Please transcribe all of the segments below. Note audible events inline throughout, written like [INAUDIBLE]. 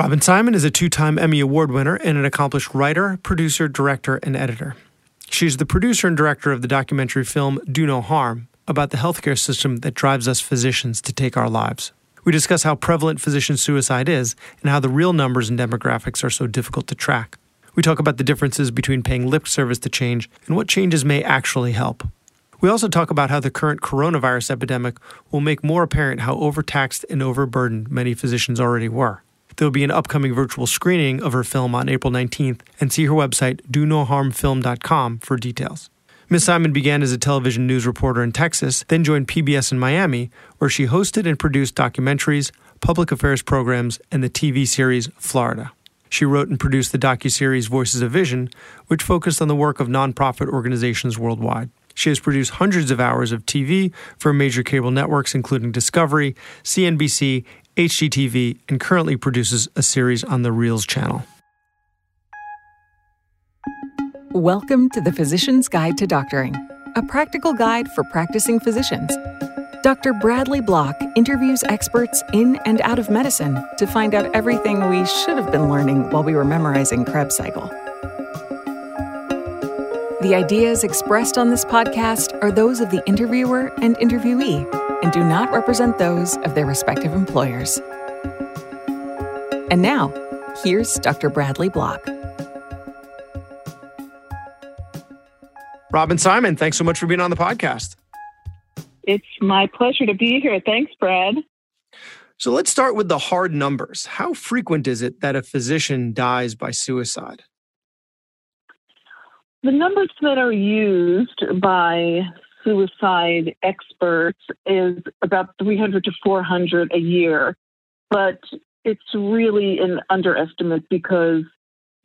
Robin Simon is a two time Emmy Award winner and an accomplished writer, producer, director, and editor. She's the producer and director of the documentary film Do No Harm about the healthcare system that drives us physicians to take our lives. We discuss how prevalent physician suicide is and how the real numbers and demographics are so difficult to track. We talk about the differences between paying lip service to change and what changes may actually help. We also talk about how the current coronavirus epidemic will make more apparent how overtaxed and overburdened many physicians already were. There will be an upcoming virtual screening of her film on April 19th, and see her website, donoharmfilm.com, for details. Ms. Simon began as a television news reporter in Texas, then joined PBS in Miami, where she hosted and produced documentaries, public affairs programs, and the TV series Florida. She wrote and produced the docuseries Voices of Vision, which focused on the work of nonprofit organizations worldwide. She has produced hundreds of hours of TV for major cable networks, including Discovery, CNBC, HGTV, and currently produces a series on the Reelz channel. Welcome to the Physician's Guide to Doctoring, a practical guide for practicing physicians. Dr. Bradley Block interviews experts in and out of medicine to find out everything we should have been learning while we were memorizing Krebs cycle. The ideas expressed on this podcast are those of the interviewer and interviewee and do not represent those of their respective employers. And now, here's Dr. Bradley Block. Robin Simon, thanks so much for being on the podcast. It's my pleasure to be here. Thanks, Brad. So let's start with the hard numbers. How frequent is it that a physician dies by suicide? The numbers that are used by suicide experts is about 300 to 400 a year, but it's really an underestimate because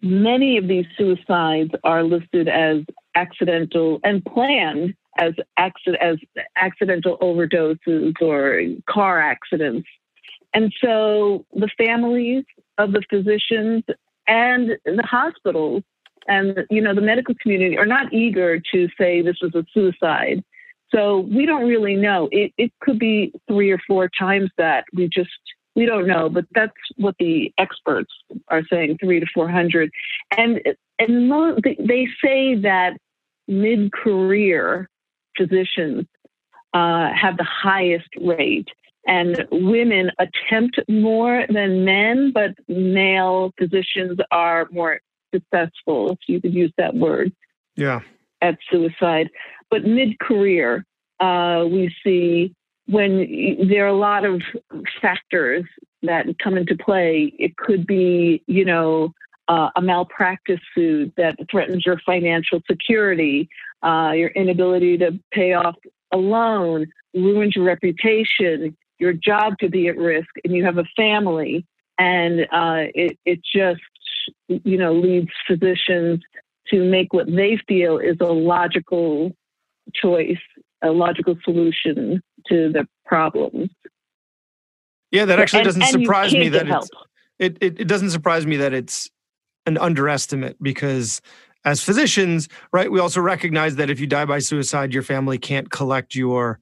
many of these suicides are listed as accidental and planned as, accident, as accidental overdoses or car accidents. And so the families of the physicians and the hospitals and you know the medical community are not eager to say this was a suicide. So we don't really know. It, it could be three or four times that. We just we don't know but that's what the experts are saying three to four hundred. And and they say that mid-career physicians uh, have the highest rate. And women attempt more than men, but male physicians are more successful, if you could use that word. Yeah. At suicide. But mid career, uh, we see when there are a lot of factors that come into play. It could be, you know, uh, a malpractice suit that threatens your financial security, uh, your inability to pay off a loan, ruins your reputation, your job could be at risk, and you have a family, and uh, it, it just you know, leads physicians to make what they feel is a logical choice, a logical solution to the problems. Yeah, that actually doesn't and, surprise me that it's, it, it, it doesn't surprise me that it's an underestimate because as physicians, right, we also recognize that if you die by suicide, your family can't collect your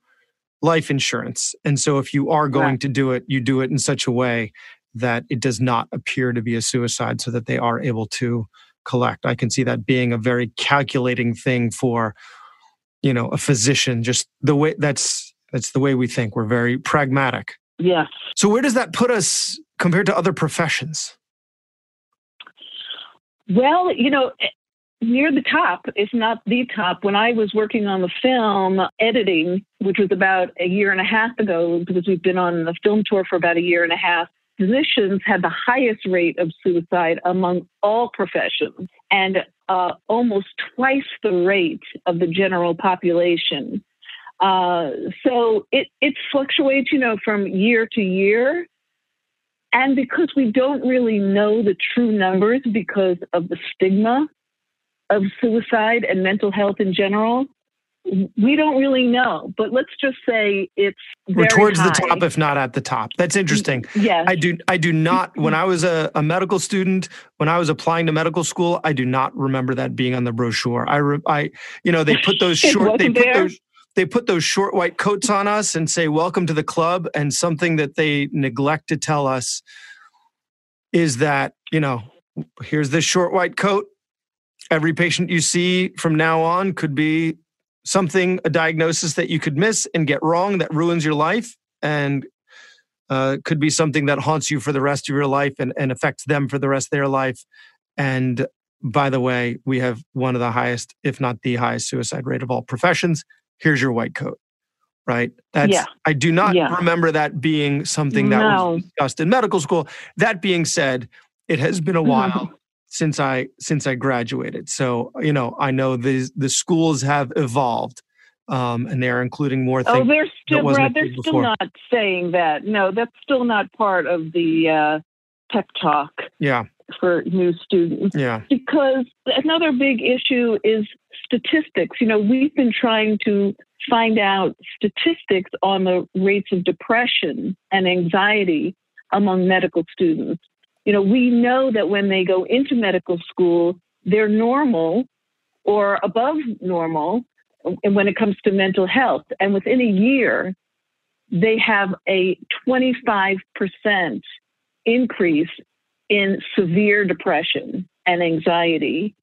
life insurance. And so if you are going right. to do it, you do it in such a way that it does not appear to be a suicide so that they are able to collect. I can see that being a very calculating thing for you know a physician just the way that's that's the way we think we're very pragmatic Yeah. so where does that put us compared to other professions well you know eh, near the top if not the top when i was working on the film editing which was about a year and a half ago because we've been on the film tour for about a year and a half physicians had the highest rate of suicide among all professions and uh, almost twice the rate of the general population. Uh, so it, it fluctuates, you know, from year to year. And because we don't really know the true numbers because of the stigma of suicide and mental health in general, we don't really know, but let's just say it's we're towards high. the top, if not at the top. That's interesting. Yes, I do. I do not. When I was a, a, medical student, when I was applying to medical school, I do not remember that being on the brochure. I, re, I, you know, they put those [LAUGHS] short. they put there? those. They put those short white coats on us and say, "Welcome to the club." And something that they neglect to tell us is that, you know, here's this short white coat. Every patient you see from now on could be something, a diagnosis that you could miss and get wrong that ruins your life and uh, could be something that haunts you for the rest of your life and, and affects them for the rest of their life. And by the way, we have one of the highest, if not the highest, suicide rate of all professions. Here's your white coat right? That's yeah. I do not yeah. remember that being something that no. was discussed in medical school. That being said, it has been a mm-hmm. while mm-hmm. Since I since I graduated. So, you know, I know the the schools have evolved. Um, and they're including more things. Oh, they're still Brad, they're still not saying that. No, that's still not part of the uh, tech talk. Yeah. For new students. Yeah. Because another big issue is statistics. You know, we've been trying to find out statistics on the rates of depression and anxiety among medical students. You know, we know that when they go into medical school, they're normal or above normal when it comes to mental health. And within a year, they have a 25% increase in severe depression and anxiety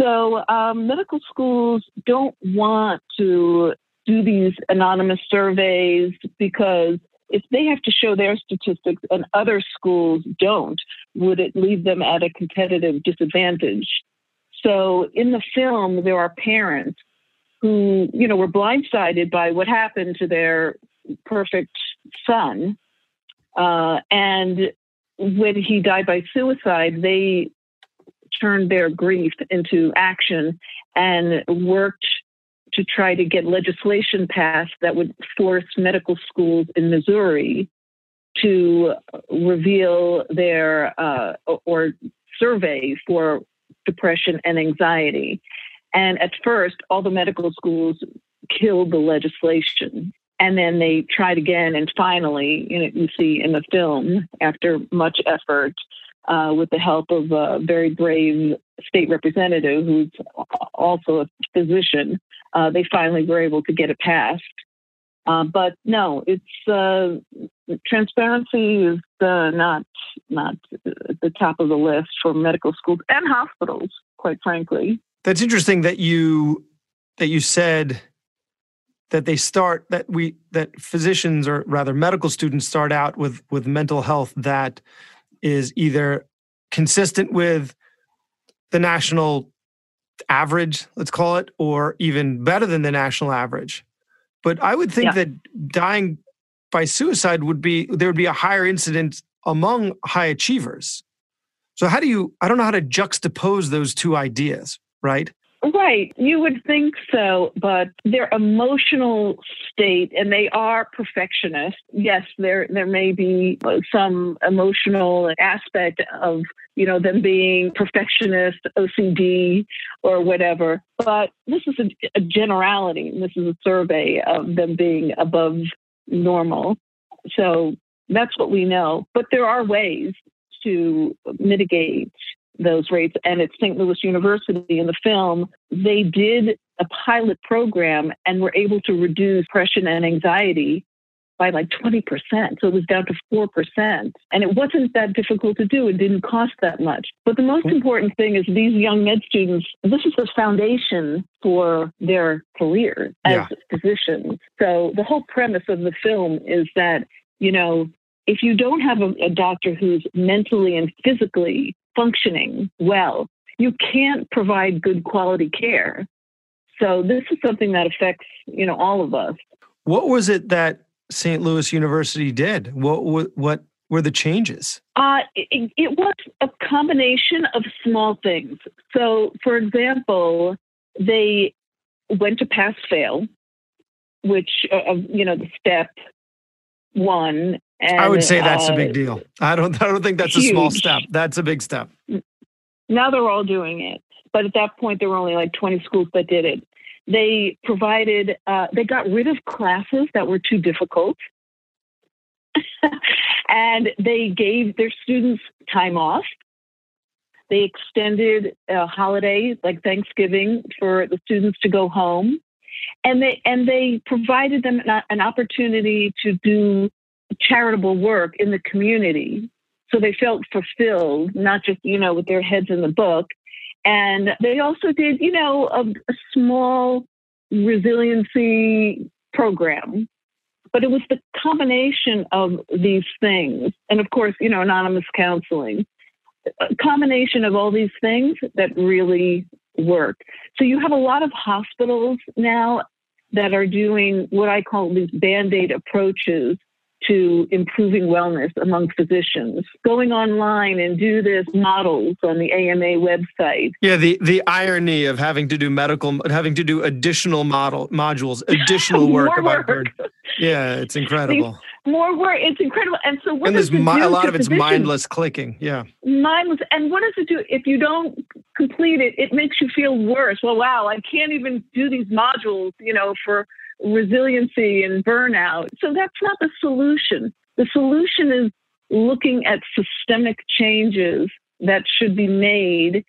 so um, medical schools don't want to do these anonymous surveys because if they have to show their statistics and other schools don't, would it leave them at a competitive disadvantage? So in the film, there are parents who, you know, were blindsided by what happened to their perfect son. Uh, and when he died by suicide, they turned their grief into action and worked to try to get legislation passed that would force medical schools in Missouri to reveal their uh, or survey for depression and anxiety. And at first, all the medical schools killed the legislation. And then they tried again, and finally, you, know, you see in the film, after much effort, uh, with the help of a very brave state representative who's also a physician, uh, they finally were able to get it passed. Uh, but no, it's uh, transparency is not not at the top of the list for medical schools and hospitals, quite frankly. That's interesting that you that you said that they start that we that physicians or rather medical students start out with with mental health that is either consistent with the national average, let's call it, or even better than the national average. But I would think yeah. that dying by suicide would be there would be a higher incidence among high achievers. So how do you I don't know how to juxtapose those two ideas, right? Right. You would think so, but their emotional state, and they are perfectionists. Yes, there there may be some emotional aspect of you know them being perfectionist, OCD, or whatever. But this is a, a generality. This is a survey of them being above normal. So that's what we know. But there are ways to mitigate those rates. And at St. Louis University in the film, they did a pilot program and were able to reduce depression and anxiety by like 20%. So it was down to 4%. And it wasn't that difficult to do. It didn't cost that much. But the most important thing is these young med students, this is the foundation for their career as yeah. physicians. So the whole premise of the film is that, you know, if you don't have a, a doctor who's mentally and physically functioning well, you can't provide good quality care. So this is something that affects, you know, all of us. What was it that St. Louis University did? What what, what were the changes? Uh, it, it, was a combination of small things. So, for example, they went to pass fail, which uh, you know the step one and, I would say that's uh, a big uh, deal. I don't. I don't think that's huge. a small step. That's a big step. Now they're all doing it, but at that point there were only like 20 schools that did it. They provided. Uh, they got rid of classes that were too difficult, [LAUGHS] and they gave their students time off. They extended a holiday like Thanksgiving for the students to go home, and they and they provided them an opportunity to do charitable work in the community. So they felt fulfilled, not just, you know, with their heads in the book. And they also did, you know, a, a small resiliency program. But it was the combination of these things. And of course, you know, anonymous counseling, a combination of all these things that really work. So you have a lot of hospitals now that are doing what I call these band aid approaches to improving wellness among physicians. Going online and do this models on the AMA website. Yeah, the the irony of having to do medical, having to do additional model modules, additional [LAUGHS] work about work. Yeah, it's incredible. More work. It's incredible. And so what and there's mi- a lot of it's mindless clicking. Yeah. Mindless. And what does it do if you don't complete it? It makes you feel worse. Well, wow, I can't even do these modules, you know, for resiliency and burnout. So that's not the solution. The solution is looking at systemic changes that should be made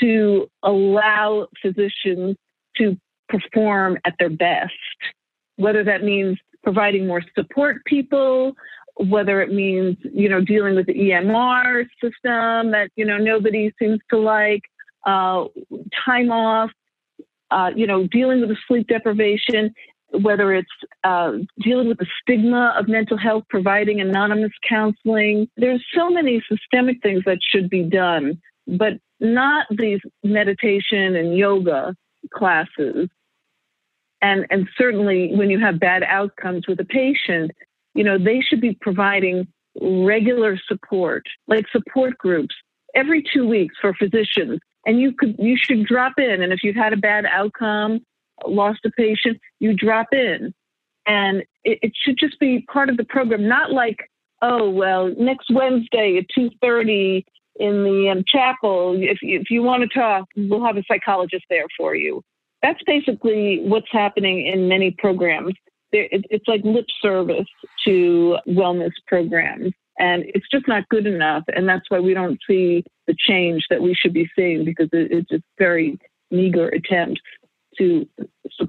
to allow physicians to perform at their best, whether that means providing more support people, whether it means, you know, dealing with the EMR system that, you know, nobody seems to like, uh, time off, uh, you know, dealing with the sleep deprivation, whether it's uh, dealing with the stigma of mental health, providing anonymous counseling. There's so many systemic things that should be done, but not these meditation and yoga classes. And, and certainly when you have bad outcomes with a patient, you know, they should be providing regular support, like support groups every two weeks for physicians. And you could, you should drop in. And if you've had a bad outcome lost a patient, you drop in. And it, it should just be part of the program, not like, oh, well, next Wednesday at 2.30 in the um, chapel, if, if you want to talk, we'll have a psychologist there for you. That's basically what's happening in many programs. It's like lip service to wellness programs. And it's just not good enough. And that's why we don't see the change that we should be seeing because it's just very meager attempts to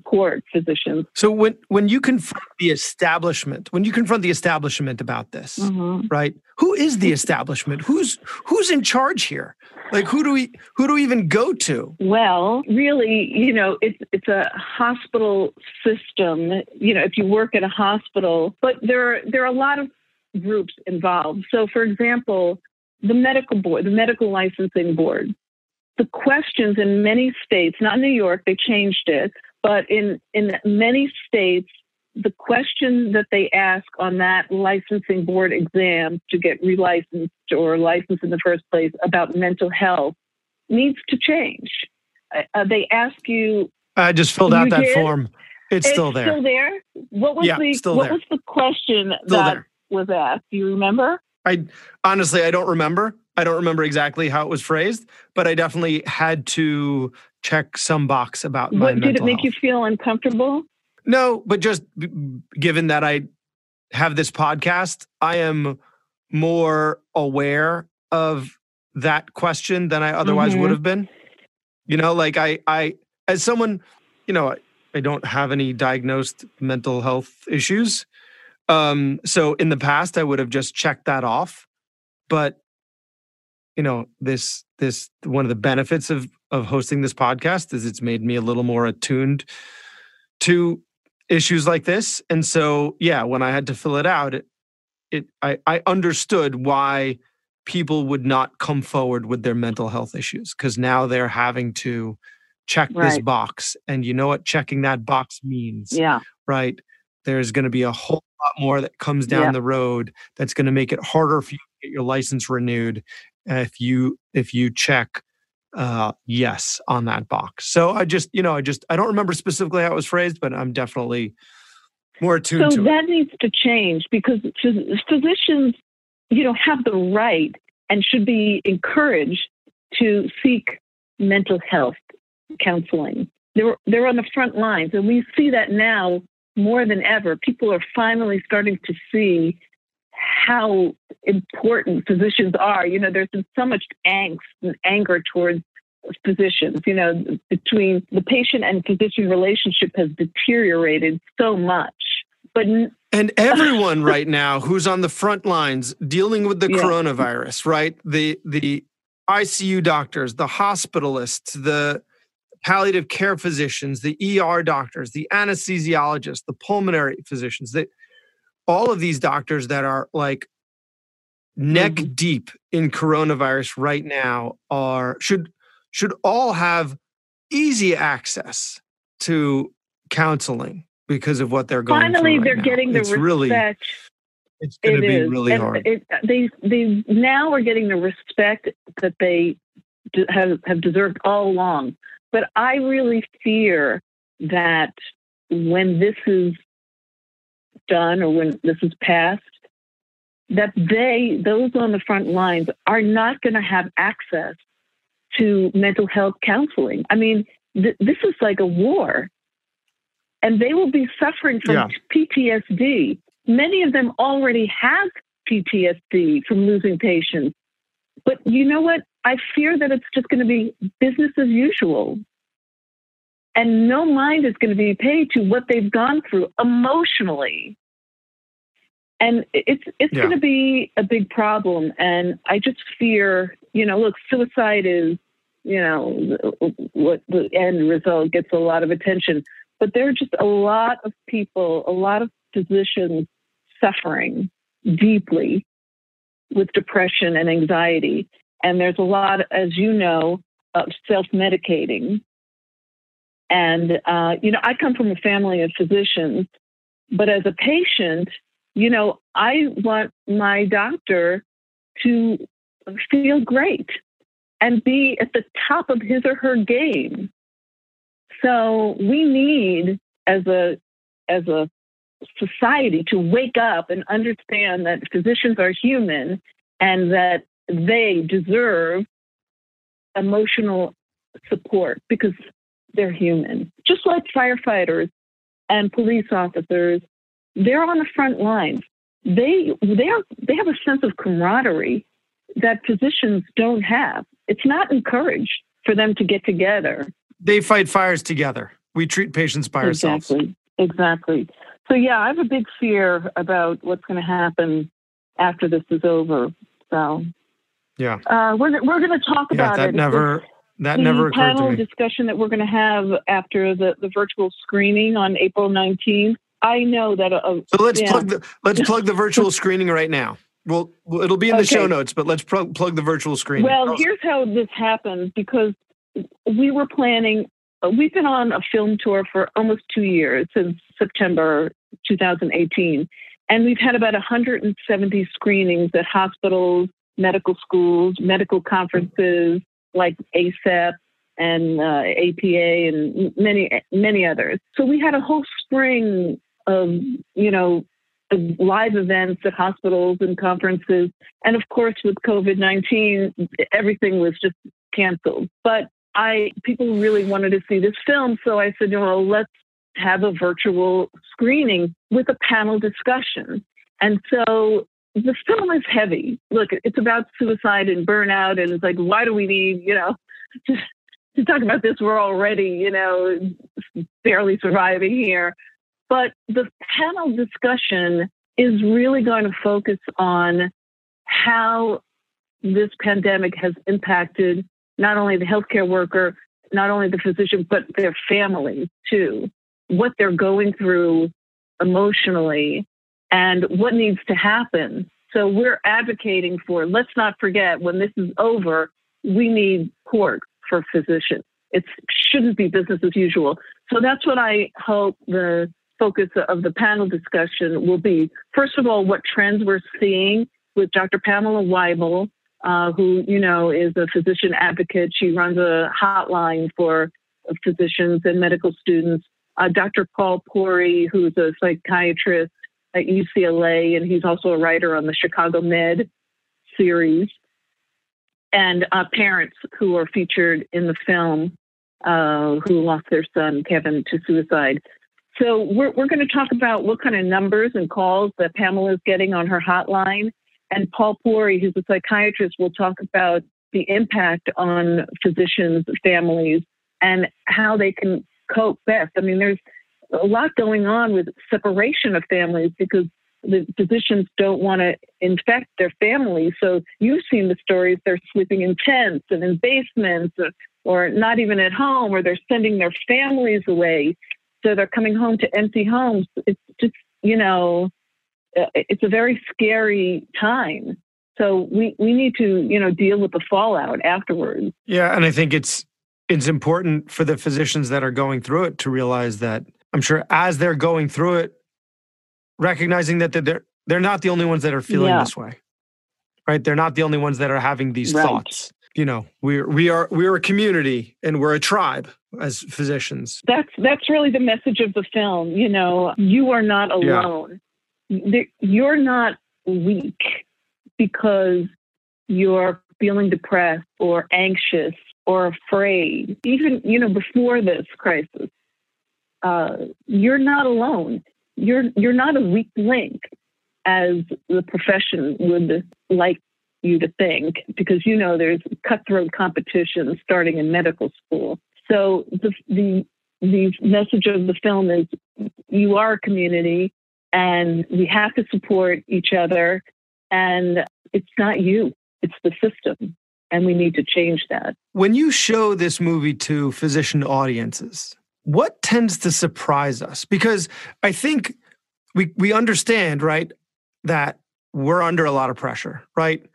support physicians. So when when you confront the establishment, when you confront the establishment about this, mm-hmm. right? Who is the establishment? Who's who's in charge here? Like who do we who do we even go to? Well, really, you know, it's it's a hospital system. You know, if you work at a hospital, but there are, there are a lot of groups involved. So, for example, the medical board, the medical licensing board, the questions in many states, not New York, they changed it, but in, in many states, the question that they ask on that licensing board exam to get relicensed or licensed in the first place about mental health needs to change. Uh, uh they ask you. I just filled out that did? form. It's, it's, still there. Still there. What was yeah, the What there. was the question still that there. was asked? Do you remember? I honestly I don't remember. I don't remember exactly how it was phrased, but I definitely had to check some box about my what, Did it make health. you feel uncomfortable? No, but just given that I have this podcast, I am more aware of that question than I otherwise mm-hmm. would have been. You know, like I, I, as someone, you know, I, I don't have any diagnosed mental health issues. Um, so in the past, I would have just checked that off. But you know this this one of the benefits of of hosting this podcast is it's made me a little more attuned to issues like this and so yeah when i had to fill it out it, it i i understood why people would not come forward with their mental health issues because now they're having to check right. this box and you know what checking that box means yeah right there's going to be a whole lot more that comes down yeah. the road that's going to make it harder for you to get your license renewed if you if you check uh, yes on that box. So I just you know I just I don't remember specifically how it was phrased, but I'm definitely more attuned so to that it. needs to change because physicians you know have the right and should be encouraged to seek mental health counseling. They're they're on the front lines, and we see that now more than ever. People are finally starting to see how important physicians are. You know, there's been so much angst and anger towards physicians. You know, between the patient and physician relationship has deteriorated so much. But and [LAUGHS] everyone right now who's on the front lines dealing with the Yeah. coronavirus, right? The the ICU doctors, the hospitalists, the palliative care physicians, the ER doctors, the anesthesiologists, the pulmonary physicians, all of these doctors that are like neck mm-hmm. deep in coronavirus right now are should should all have easy access to counseling because of what they're going Finally, through right they're now. getting the it's really respect. it's going to be is. really And hard. It, they they now are getting the respect that they have have deserved all along. But I really fear that when this is done or when this is passed, that they those on the front lines are not going to have access to mental health counseling. I mean, th- this is like a war. And they will be suffering from Yeah. PTSD. Many of them already have PTSD from losing patients. But you know what? I fear that it's just going to be business as usual. And no mind is going to be paid to what they've gone through emotionally. And it's it's Yeah. going to be a big problem. And I just fear, you know, look, suicide is, you know, what the end result gets a lot of attention. But there are just a lot of people, a lot of physicians suffering deeply with depression and anxiety. And there's a lot, as you know, of self medicating. And, uh, you know, I come from a family of physicians, but as a patient, you know, I want my doctor to feel great and be at the top of his or her game. So we need as a as a society to wake up and understand that physicians are human and that they deserve emotional support because they're human. Just like firefighters and police officers, they're on the front lines. They they are they have a sense of camaraderie that physicians don't have. It's not encouraged for them to get together they fight fires together. We treat patients by ourselves. Exactly. Exactly. So yeah, I have a big fear about what's going to happen after this is over. So Yeah. uh, we're we're going to talk Yeah, about that it. never that the never occurred panel to me. discussion that we're going to have after the, the virtual screening on April 19th. I know that. Uh, So let's yeah. plug the let's [LAUGHS] plug the virtual screening right now. Well, it'll be in the show notes, but let's plug plug the virtual screening. Well, Oh, here's how this happened because we were planning, we've been on a film tour for almost two years since September 2018. And we've had about 170 screenings at hospitals, medical schools, medical conferences like ASAP and uh, APA and many, many others. So we had a whole spring of, you know, live events at hospitals and conferences. And of course, with COVID 19, everything was just canceled. But I people really wanted to see this film, so I said, well, let's have a virtual screening with a panel discussion. And so the film is heavy. Look, it's about suicide and burnout, and it's like, why do we need, you know, to, [LAUGHS] to talk about this? We're already, you know, barely surviving here. But the panel discussion is really going to focus on how this pandemic has impacted not only the healthcare worker, not only the physician, but their families too, what they're going through emotionally and what needs to happen. So we're advocating for, let's not forget when this is over, we need support for physicians. It shouldn't be business as usual. So that's what I hope the focus of the panel discussion will be. First of all, what trends we're seeing with Dr. Pamela Wible, uh, who, you know, is a physician advocate. She runs a hotline for physicians and medical students. Uh, Dr. Paul Puri, who's a psychiatrist at UCLA, and he's also a writer on the Chicago Med series. And uh, parents who are featured in the film uh, who lost their son, Kevin, to suicide. So we're, we're going to talk about what kind of numbers and calls that Pamela is getting on her hotline. And Paul Puri, who's a psychiatrist, will talk about the impact on physicians, families, and how they can cope best. I mean, there's a lot going on with separation of families because the physicians don't want to infect their families. So you've seen the stories they're sleeping in tents and in basements or, or not even at home, or they're sending their families away. So they're coming home to empty homes. It's just, you know, uh, it's a very scary time. So we, we need to, you know, deal with the fallout afterwards. Yeah. And I think it's, it's important for the physicians that are going through it to realize that I'm sure as they're going through it, recognizing that they're they're not the only ones that are feeling yeah. this way right they're not the only ones that are having these right. thoughts you know we're we are we're a community and we're a tribe as physicians that's that's really the message of the film you know you are not alone yeah. you're not weak because you're feeling depressed or anxious or afraid even you know before this crisis uh, you're not alone you're you're not a weak link as the profession would like you to think because you know there's cutthroat competition starting in medical school. So the the the message of the film is you are a community and we have to support each other and it's not you it's the system and we need to change that when you show this movie to physician audiences what tends to surprise us? Because I think we we understand, right, that we're under a lot of pressure, right?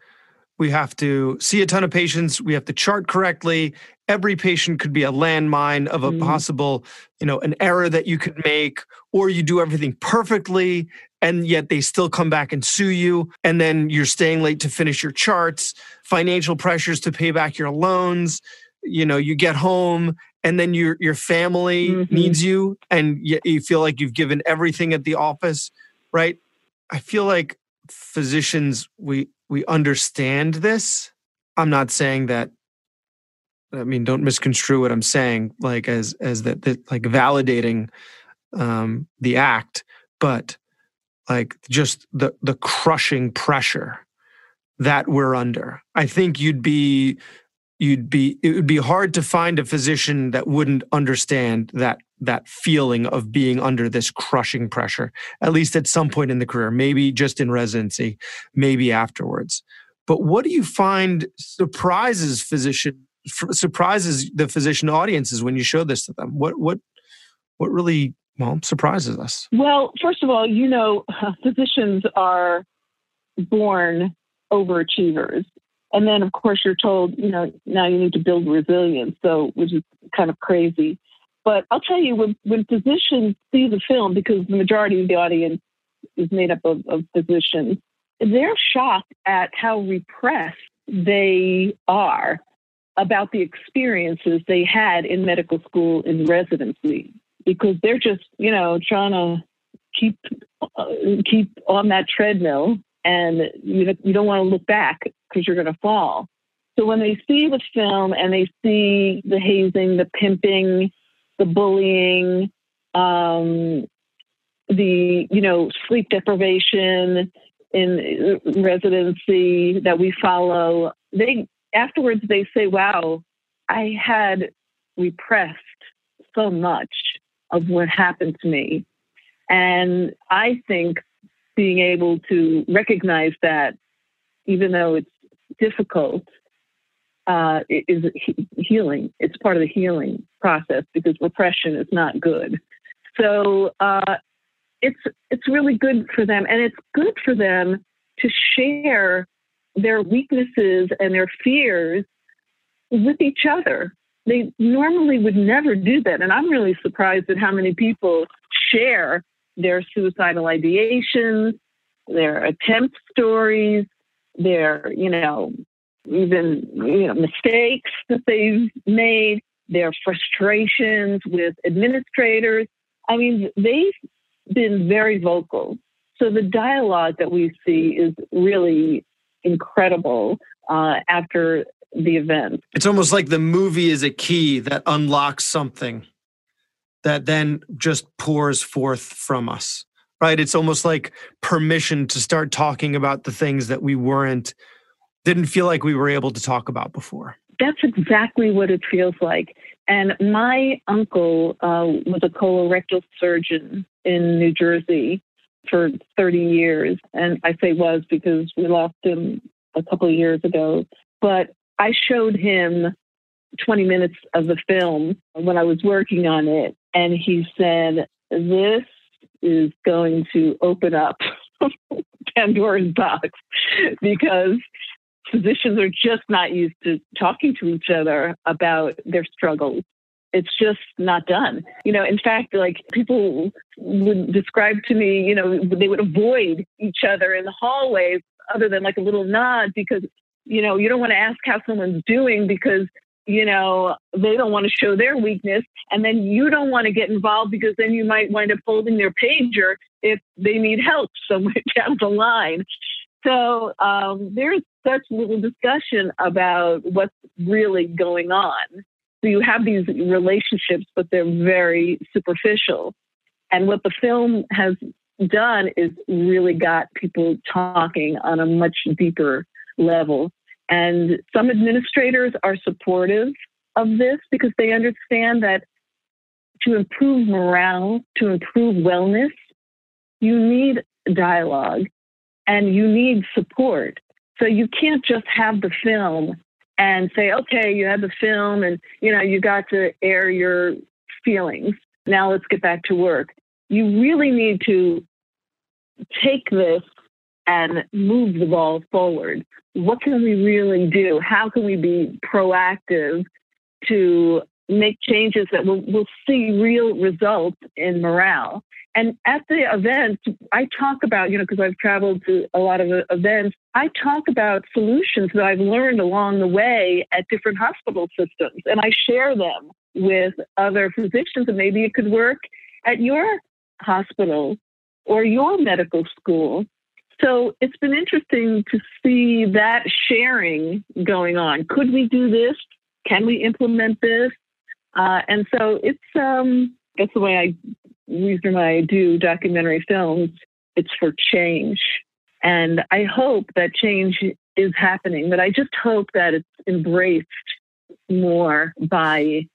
We have to see a ton of patients. We have to chart correctly. Every patient could be a landmine of a mm. possible, you know, an error that you could make, or you do everything perfectly and yet they still come back and sue you. And then you're staying late to finish your charts, financial pressures to pay back your loans. You know, you get home and then your your family mm-hmm. needs you and you, you feel like you've given everything at the office right? I feel like physicians we we understand this. I'm not saying that i mean don't misconstrue what i'm saying like as as that, that like validating um the act but like just the the crushing pressure that we're under. I think you'd be you'd be it would be hard to find a physician that wouldn't understand that that feeling of being under this crushing pressure at least at some point in the career maybe just in residency maybe afterwards. But what do you find surprises physician surprises the physician audiences when you show this to them? What what what really well surprises us? Well first of all you know [LAUGHS] physicians are born overachievers and then, of course, you're told, you know, now you need to build resilience. So, which is kind of crazy. But I'll tell you, when, when physicians see the film, because the majority of the audience is made up of, of physicians, they're shocked at how repressed they are about the experiences they had in medical school in residency because they're just, you know, trying to keep uh, keep on that treadmill and you, you don't want to look back because you're going to fall. So when they see the film and they see the hazing, the pimping, the bullying, um, the you know sleep deprivation in residency that we follow, they afterwards they say, "Wow, I had repressed so much of what happened to me," and I think being able to recognize that, even though it's difficult, uh, is healing. It's part of the healing process because repression is not good. So uh, it's it's really good for them, and it's good for them to share their weaknesses and their fears with each other. They normally would never do that, and I'm really surprised at how many people share their suicidal ideations, their attempt stories, their, you know, even you know, mistakes that they've made, their frustrations with administrators. I mean, they've been very vocal. So the dialogue that we see is really incredible uh, after the event. It's almost like the movie is a key that unlocks something that then just pours forth from us, right? It's almost like permission to start talking about the things that we weren't, didn't feel like we were able to talk about before. That's exactly what it feels like. And my uncle uh, was a colorectal surgeon in New Jersey for 30 years. And I say was because we lost him a couple of years ago. But I showed him 20 minutes of the film when I was working on it. And he said, This is going to open up [LAUGHS] Pandora's box because physicians are just not used to talking to each other about their struggles. It's just not done. You know, in fact, like people would describe to me, you know, they would avoid each other in the hallways other than like a little nod because, you know, you don't want to ask how someone's doing because you know, they don't want to show their weakness. And then you don't want to get involved because then you might wind up holding their pager if they need help [LAUGHS] somewhere down the line. So um, there's such little discussion about what's really going on. So you have these relationships, but they're very superficial. And what the film has done is really got people talking on a much deeper level. And some administrators are supportive of this because they understand that to improve morale, to improve wellness, you need dialogue and you need support. So you can't just have the film and say, okay, you had the film and you know you got to air your feelings. Now let's get back to work. You really need to take this and move the ball forward. What can we really do? How can we be proactive to make changes that will, will see real results in morale? And at the event, I talk about, you know, because I've traveled to a lot of uh, events, I talk about solutions that I've learned along the way at different hospital systems, and I share them with other physicians, and maybe it could work at your hospital or your medical school so it's been interesting to see that sharing going on. Could we do this? Can we implement this? Uh, and so it's um, that's the way I reason I do documentary films. It's for change, and I hope that change is happening. But I just hope that it's embraced more by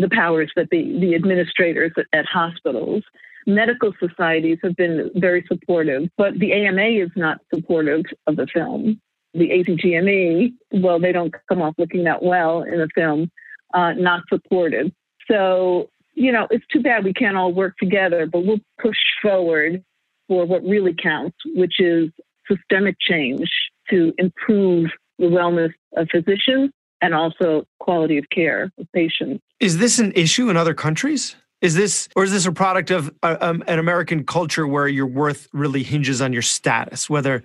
the powers that be, the administrators at, at hospitals medical societies have been very supportive, but the AMA is not supportive of the film. The ACGME, well, they don't come off looking that well in the film, uh, not supportive. So, you know, it's too bad we can't all work together, but we'll push forward for what really counts, which is systemic change to improve the wellness of physicians and also quality of care of patients. Is this an issue in other countries? Is this, or is this a product of uh, um, an American culture where your worth really hinges on your status, whether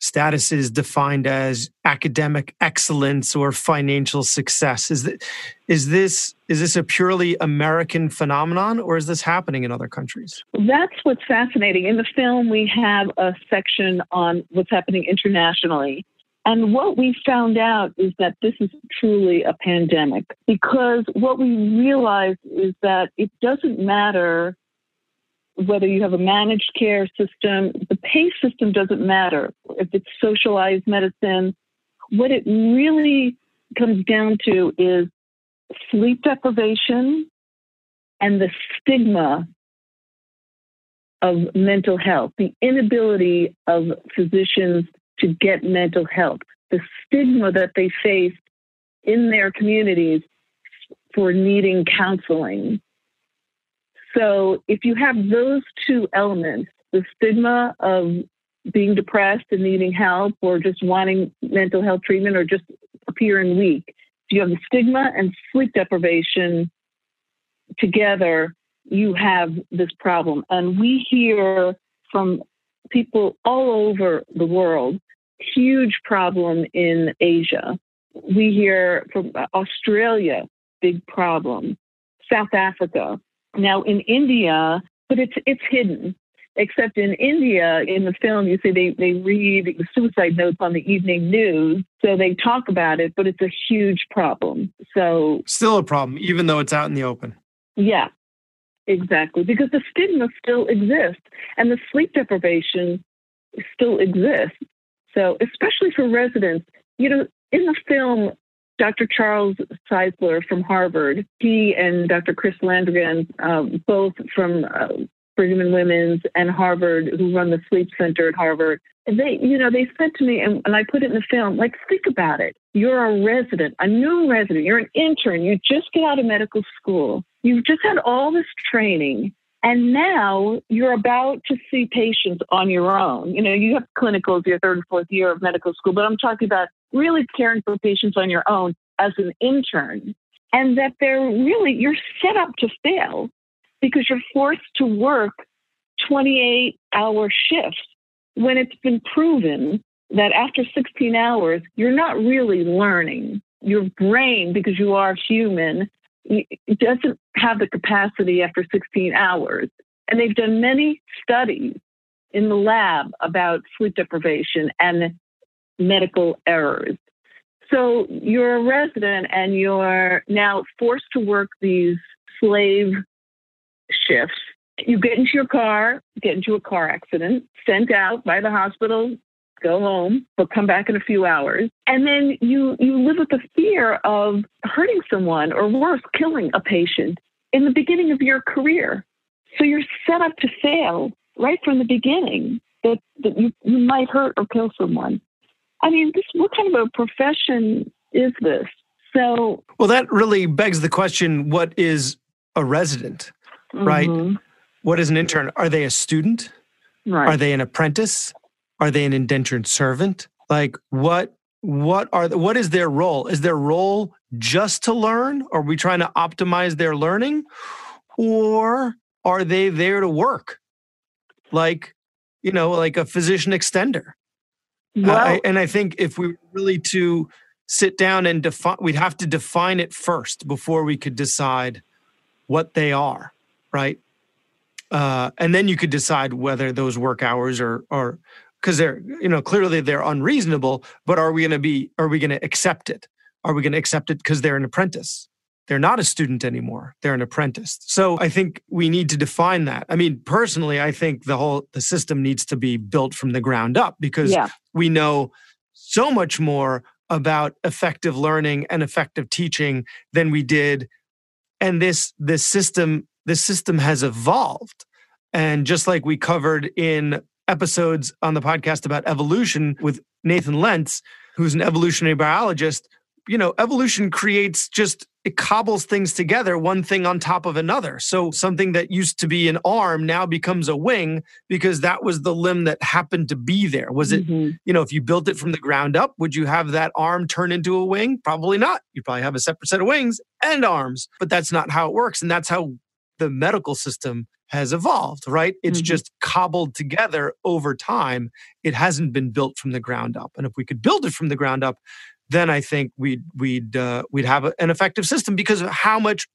status is defined as academic excellence or financial success? Is that, is this is this a purely American phenomenon, or is this happening in other countries? That's what's fascinating. In the film, we have a section on what's happening internationally. And what we found out is that this is truly a pandemic because what we realized is that it doesn't matter whether you have a managed care system, the pay system doesn't matter. If it's socialized medicine, what it really comes down to is sleep deprivation and the stigma of mental health, the inability of physicians to get mental health, the stigma that they face in their communities for needing counseling. So, if you have those two elements, the stigma of being depressed and needing help, or just wanting mental health treatment, or just appearing weak, if you have the stigma and sleep deprivation together, you have this problem. And we hear from people all over the world huge problem in Asia. We hear from uh, Australia, big problem. South Africa. Now in India, but it's it's hidden. Except in India, in the film, you see they, they read the suicide notes on the evening news. So they talk about it, but it's a huge problem. So still a problem, even though it's out in the open. Yeah, exactly. Because the stigma still exists and the sleep deprivation still exists. So, especially for residents, you know, in the film, Dr. Charles Czeisler from Harvard, he and Dr. Chris Landrigan, uh, both from uh, Brigham and Women's and Harvard, who run the sleep center at Harvard, they, you know, they said to me, and, and I put it in the film, like, think about it. You're a resident, a new resident. You're an intern. You just get out of medical school. You've just had all this training. And now you're about to see patients on your own. You know, you have clinicals your third and fourth year of medical school, but I'm talking about really caring for patients on your own as an intern. And that they're really, you're set up to fail because you're forced to work 28 hour shifts when it's been proven that after 16 hours, you're not really learning. Your brain, because you are human, doesn't have the capacity after 16 hours. And they've done many studies in the lab about sleep deprivation and medical errors. So you're a resident and you're now forced to work these slave shifts. You get into your car, get into a car accident, sent out by the hospital, go home, but come back in a few hours. And then you, you live with the fear of hurting someone or worse, killing a patient in the beginning of your career. So you're set up to fail right from the beginning that, that you, you might hurt or kill someone. I mean, this what kind of a profession is this? So Well, that really begs the question what is a resident? Mm-hmm. Right? What is an intern? Are they a student? Right. Are they an apprentice? Are they an indentured servant? Like what what are the, what is their role? Is their role just to learn? Are we trying to optimize their learning? Or are they there to work? Like, you know, like a physician extender. Well, I, and I think if we really to sit down and define, we'd have to define it first before we could decide what they are, right? Uh, and then you could decide whether those work hours are are because they're you know clearly they're unreasonable. But are we going to be? Are we going to accept it? Are we going to accept it because they're an apprentice? They're not a student anymore. They're an apprentice. So I think we need to define that. I mean, personally, I think the whole the system needs to be built from the ground up because yeah. we know so much more about effective learning and effective teaching than we did and this this system this system has evolved and just like we covered in episodes on the podcast about evolution with Nathan Lents who's an evolutionary biologist. You know evolution creates just it cobbles things together one thing on top of another. So something that used to be an arm now becomes a wing because that was the limb that happened to be there. Was it mm-hmm. you know if you built it from the ground up would you have that arm turn into a wing? Probably not. You probably have a separate set of wings and arms but that's not how it works. And that's how the medical system has evolved right it's mm-hmm. just cobbled together over time it hasn't been built from the ground up and if we could build it from the ground up then I think we'd we'd uh, we'd have a, an effective system because of how much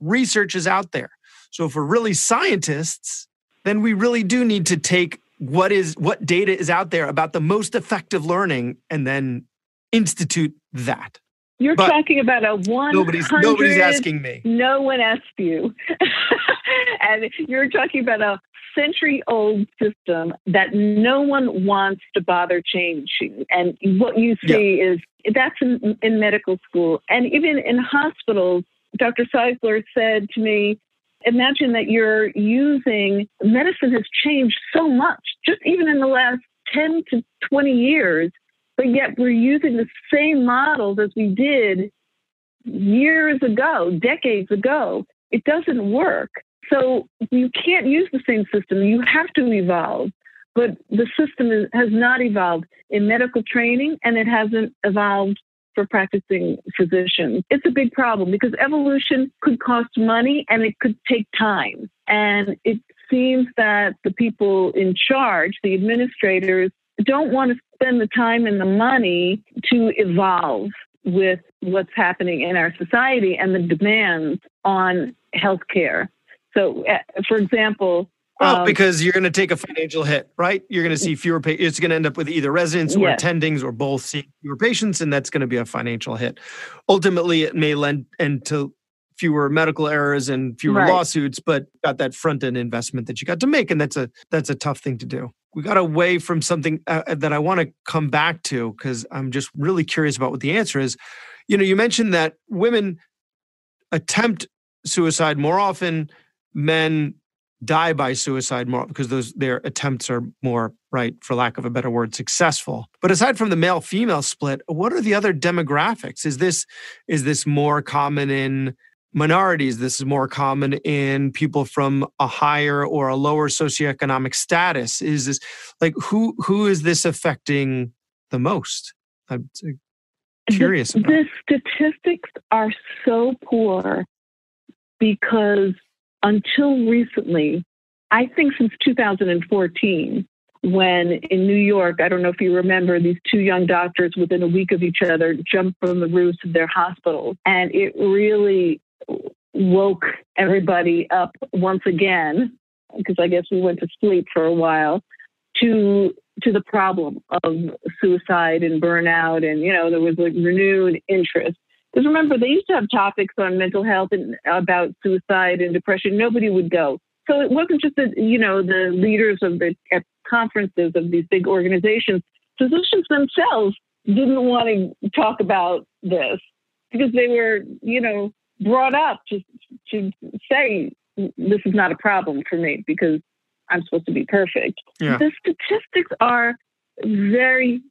research is out there. So if we're really scientists, then we really do need to take what is what data is out there about the most effective learning and then institute that. You're but talking about a one. Nobody's nobody's asking me. No one asked you, [LAUGHS] and you're talking about a century old system that no one wants to bother changing. And what you see yeah. is that's in, in medical school and even in hospitals. Dr. Czeisler said to me, imagine that you're using medicine has changed so much, just even in the last 10 to 20 years, but yet we're using the same models as we did years ago, decades ago. It doesn't work. So you can't use the same system. You have to evolve. But the system is, has not evolved in medical training and it hasn't evolved for practicing physicians. It's a big problem because evolution could cost money and it could take time. And it seems that the people in charge, the administrators, don't want to spend the time and the money to evolve with what's happening in our society and the demands on healthcare. So, uh, for example, well, um, because you're going to take a financial hit, right? You're going to see fewer patients. It's going to end up with either residents or yes. attendings or both seeing fewer patients, and that's going to be a financial hit. Ultimately, it may lend end to fewer medical errors and fewer right. lawsuits, but got that front end investment that you got to make, and that's a that's a tough thing to do. We got away from something uh, that I want to come back to because I'm just really curious about what the answer is. you know, you mentioned that women attempt suicide more often, men die by suicide more because those their attempts are more right for lack of a better word successful but aside from the male female split what are the other demographics is this is this more common in minorities. This is more common in people from a higher or a lower socioeconomic status. Is this like who who is this affecting the most? I'm uh, curious the, the statistics are so poor because until recently i think since 2014 when in New York, I don't know if you remember, these two young doctors within a week of each other jumped from the roofs of their hospitals. And it really woke everybody up once again, because I guess we went to sleep for a while, to to the problem of suicide and burnout, and you know there was like renewed interest. Because remember, they used to have topics on mental health and about suicide and depression. Nobody would go. So it wasn't just that you know the leaders of the at conferences of these big organizations. Physicians themselves didn't want to talk about this because they were, you know, brought up to to say this is not a problem for me because I'm supposed to be perfect. Yeah. The statistics are very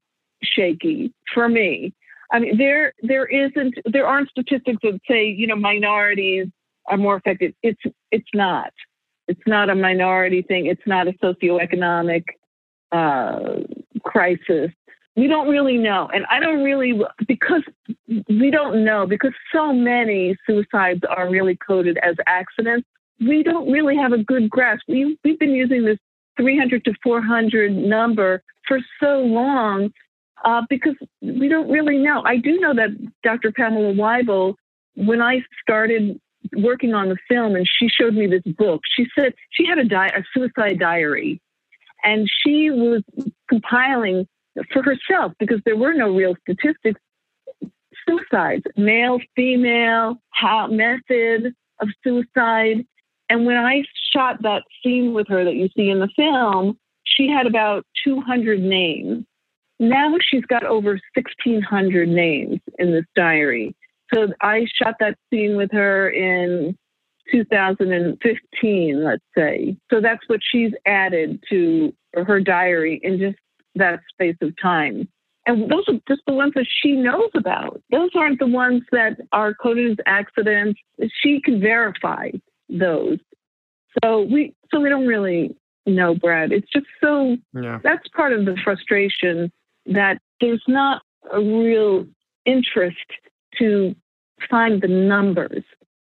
shaky for me. I mean, there there isn't there aren't statistics that say you know minorities are more affected. It's it's not. It's not a minority thing. It's not a socioeconomic uh, crisis we don't really know. And I don't really, because we don't know, because so many suicides are really coded as accidents, we don't really have a good grasp. We, we've been using this 300 to 400 number for so long uh, because we don't really know. I do know that Dr. Pamela Wible, when I started working on the film and she showed me this book, she said she had a, di- a suicide diary and she was compiling for herself because there were no real statistics. Suicides, male, female, how method of suicide. And when I shot that scene with her that you see in the film, she had about 200 names. Now she's got over 1,600 names in this diary. So I shot that scene with her in 2015, let's say. So that's what she's added to her diary in just that space of time. And those are just the ones that she knows about. Those aren't the ones that are coded as accidents. She can verify those. So we so we don't really know, Brad. It's just so yeah. that's part of the frustration that there's not a real interest to find the numbers,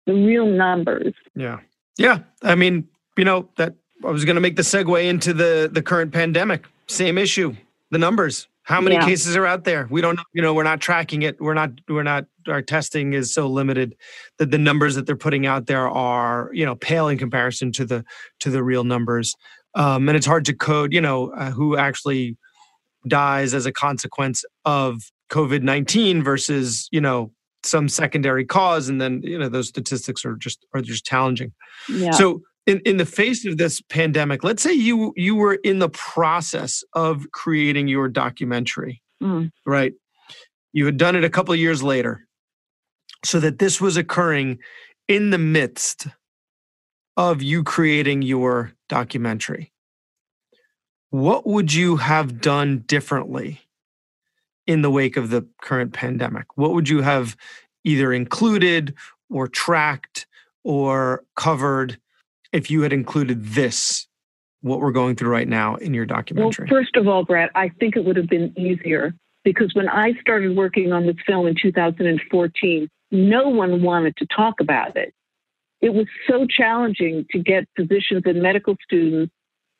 the real numbers. Yeah. Yeah. I mean, you know, that I was going to make the segue into the the current pandemic. Same issue. The numbers. How many yeah. cases are out there? We don't. Know. You know, we're not tracking it. We're not. We're not. Our testing is so limited that the numbers that they're putting out there are, you know, pale in comparison to the to the real numbers. Um, and it's hard to code. You know, uh, who actually dies as a consequence of COVID nineteen versus you know some secondary cause, and then you know those statistics are just are just challenging. Yeah. So in, in the face of this pandemic, let's say you you were in the process of creating your documentary, mm. right? You had done it a couple of years later, so that this was occurring in the midst of you creating your documentary. What would you have done differently in the wake of the current pandemic? What would you have either included or tracked or covered if you had included this, what we're going through right now in your documentary? Well, first of all, Brad, I think it would have been easier because when I started working on this film in 2014, no one wanted to talk about it. It was so challenging to get physicians and medical students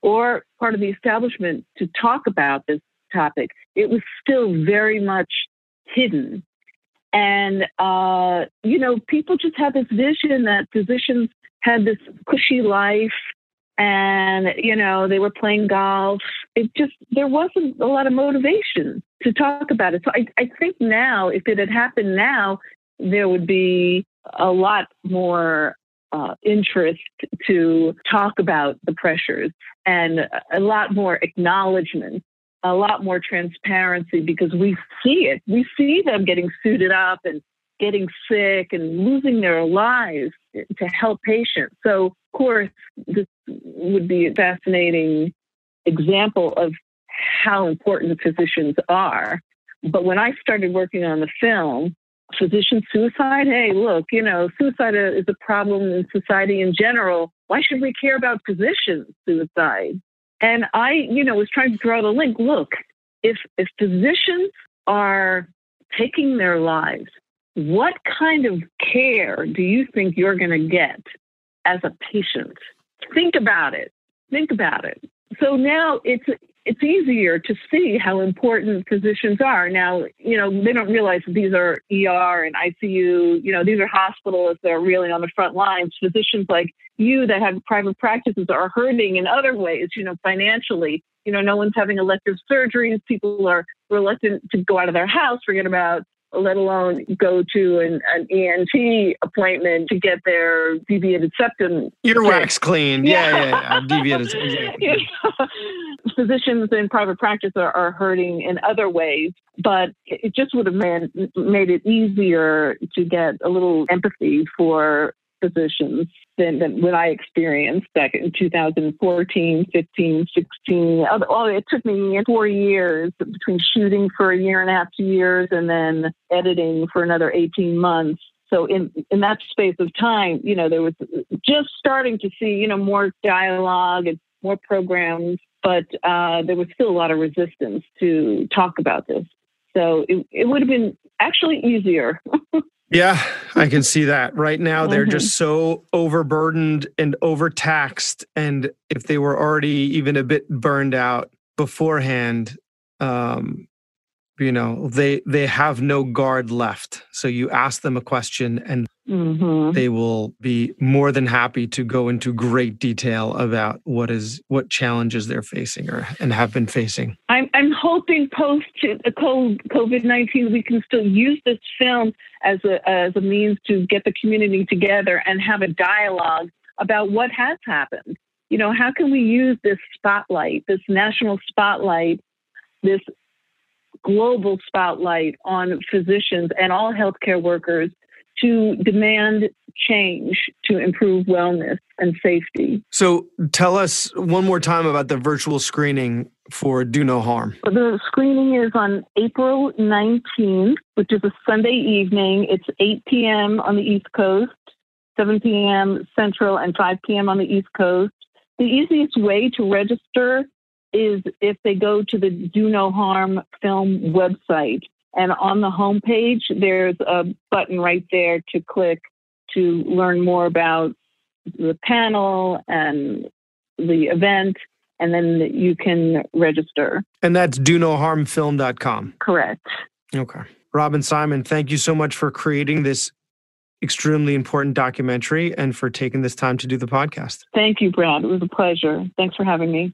or part of the establishment to talk about this topic. It was still very much hidden. And, uh, you know, people just have this vision that physicians had this cushy life and you know they were playing golf it just there wasn't a lot of motivation to talk about it so i, I think now if it had happened now there would be a lot more uh, interest to talk about the pressures and a lot more acknowledgement a lot more transparency because we see it. We see them getting suited up and getting sick and losing their lives to help patients. So, of course, this would be a fascinating example of how important physicians are. But when I started working on the film, physician suicide, hey, look, you know, suicide is a problem in society in general. Why should we care about physician suicide? And I, you know, was trying to draw the link. Look, if if physicians are taking their lives, what kind of care do you think you're going to get as a patient? Think about it. Think about it. So now it's it's easier to see how important physicians are. Now, you know, they don't realize that these are ER and ICU, you know, these are hospitals that are really on the front lines. Physicians like you that have private practices are hurting in other ways, you know, financially. You know, no one's having elective surgeries. People are reluctant to go out of their house, forget about let alone go to an, an ENT appointment to get their deviated septum. Earwax cleaned. Yeah, yeah, yeah. yeah. Deviated. Exactly. [LAUGHS] Physicians in private practice are, are hurting in other ways, but it just would have made, made it easier to get a little empathy for physicians than, than what I experienced back in 2014, 15, 16. Oh, it took me four years between shooting for a year and a half, two years, and then editing for another 18 months. So in in that space of time, you know, there was just starting to see, you know, more dialogue and more programs, but uh, there was still a lot of resistance to talk about this. So it, it would have been actually easier [LAUGHS] Yeah, I can see that. Right now, mm-hmm. they're just so overburdened and overtaxed. And if they were already even a bit burned out beforehand, um, you know they they have no guard left. So you ask them a question and mm-hmm. they will be more than happy to go into great detail about what is what challenges they're facing or and have been facing. I'm, I'm hoping post covid-19 we can still use this film as a as a means to get the community together and have a dialogue about what has happened. You know how can we use this spotlight this national spotlight this global spotlight on physicians and all healthcare workers to demand change to improve wellness and safety. So tell us one more time about the virtual screening for Do No Harm. The screening is on April 19th, which is a Sunday evening. It's 8 p.m. on the East Coast, 7 p.m. Central, and 5 p.m. on the East Coast. The easiest way to register is if they go to the Do No Harm film website. And on the homepage, there's a button right there to click to learn more about the panel and the event, and then you can register. And that's do no harm film.com. Correct. Okay. Robyn Symon, thank you so much for creating this extremely important documentary and for taking this time to do the podcast. Thank you, Brad. It was a pleasure. Thanks for having me.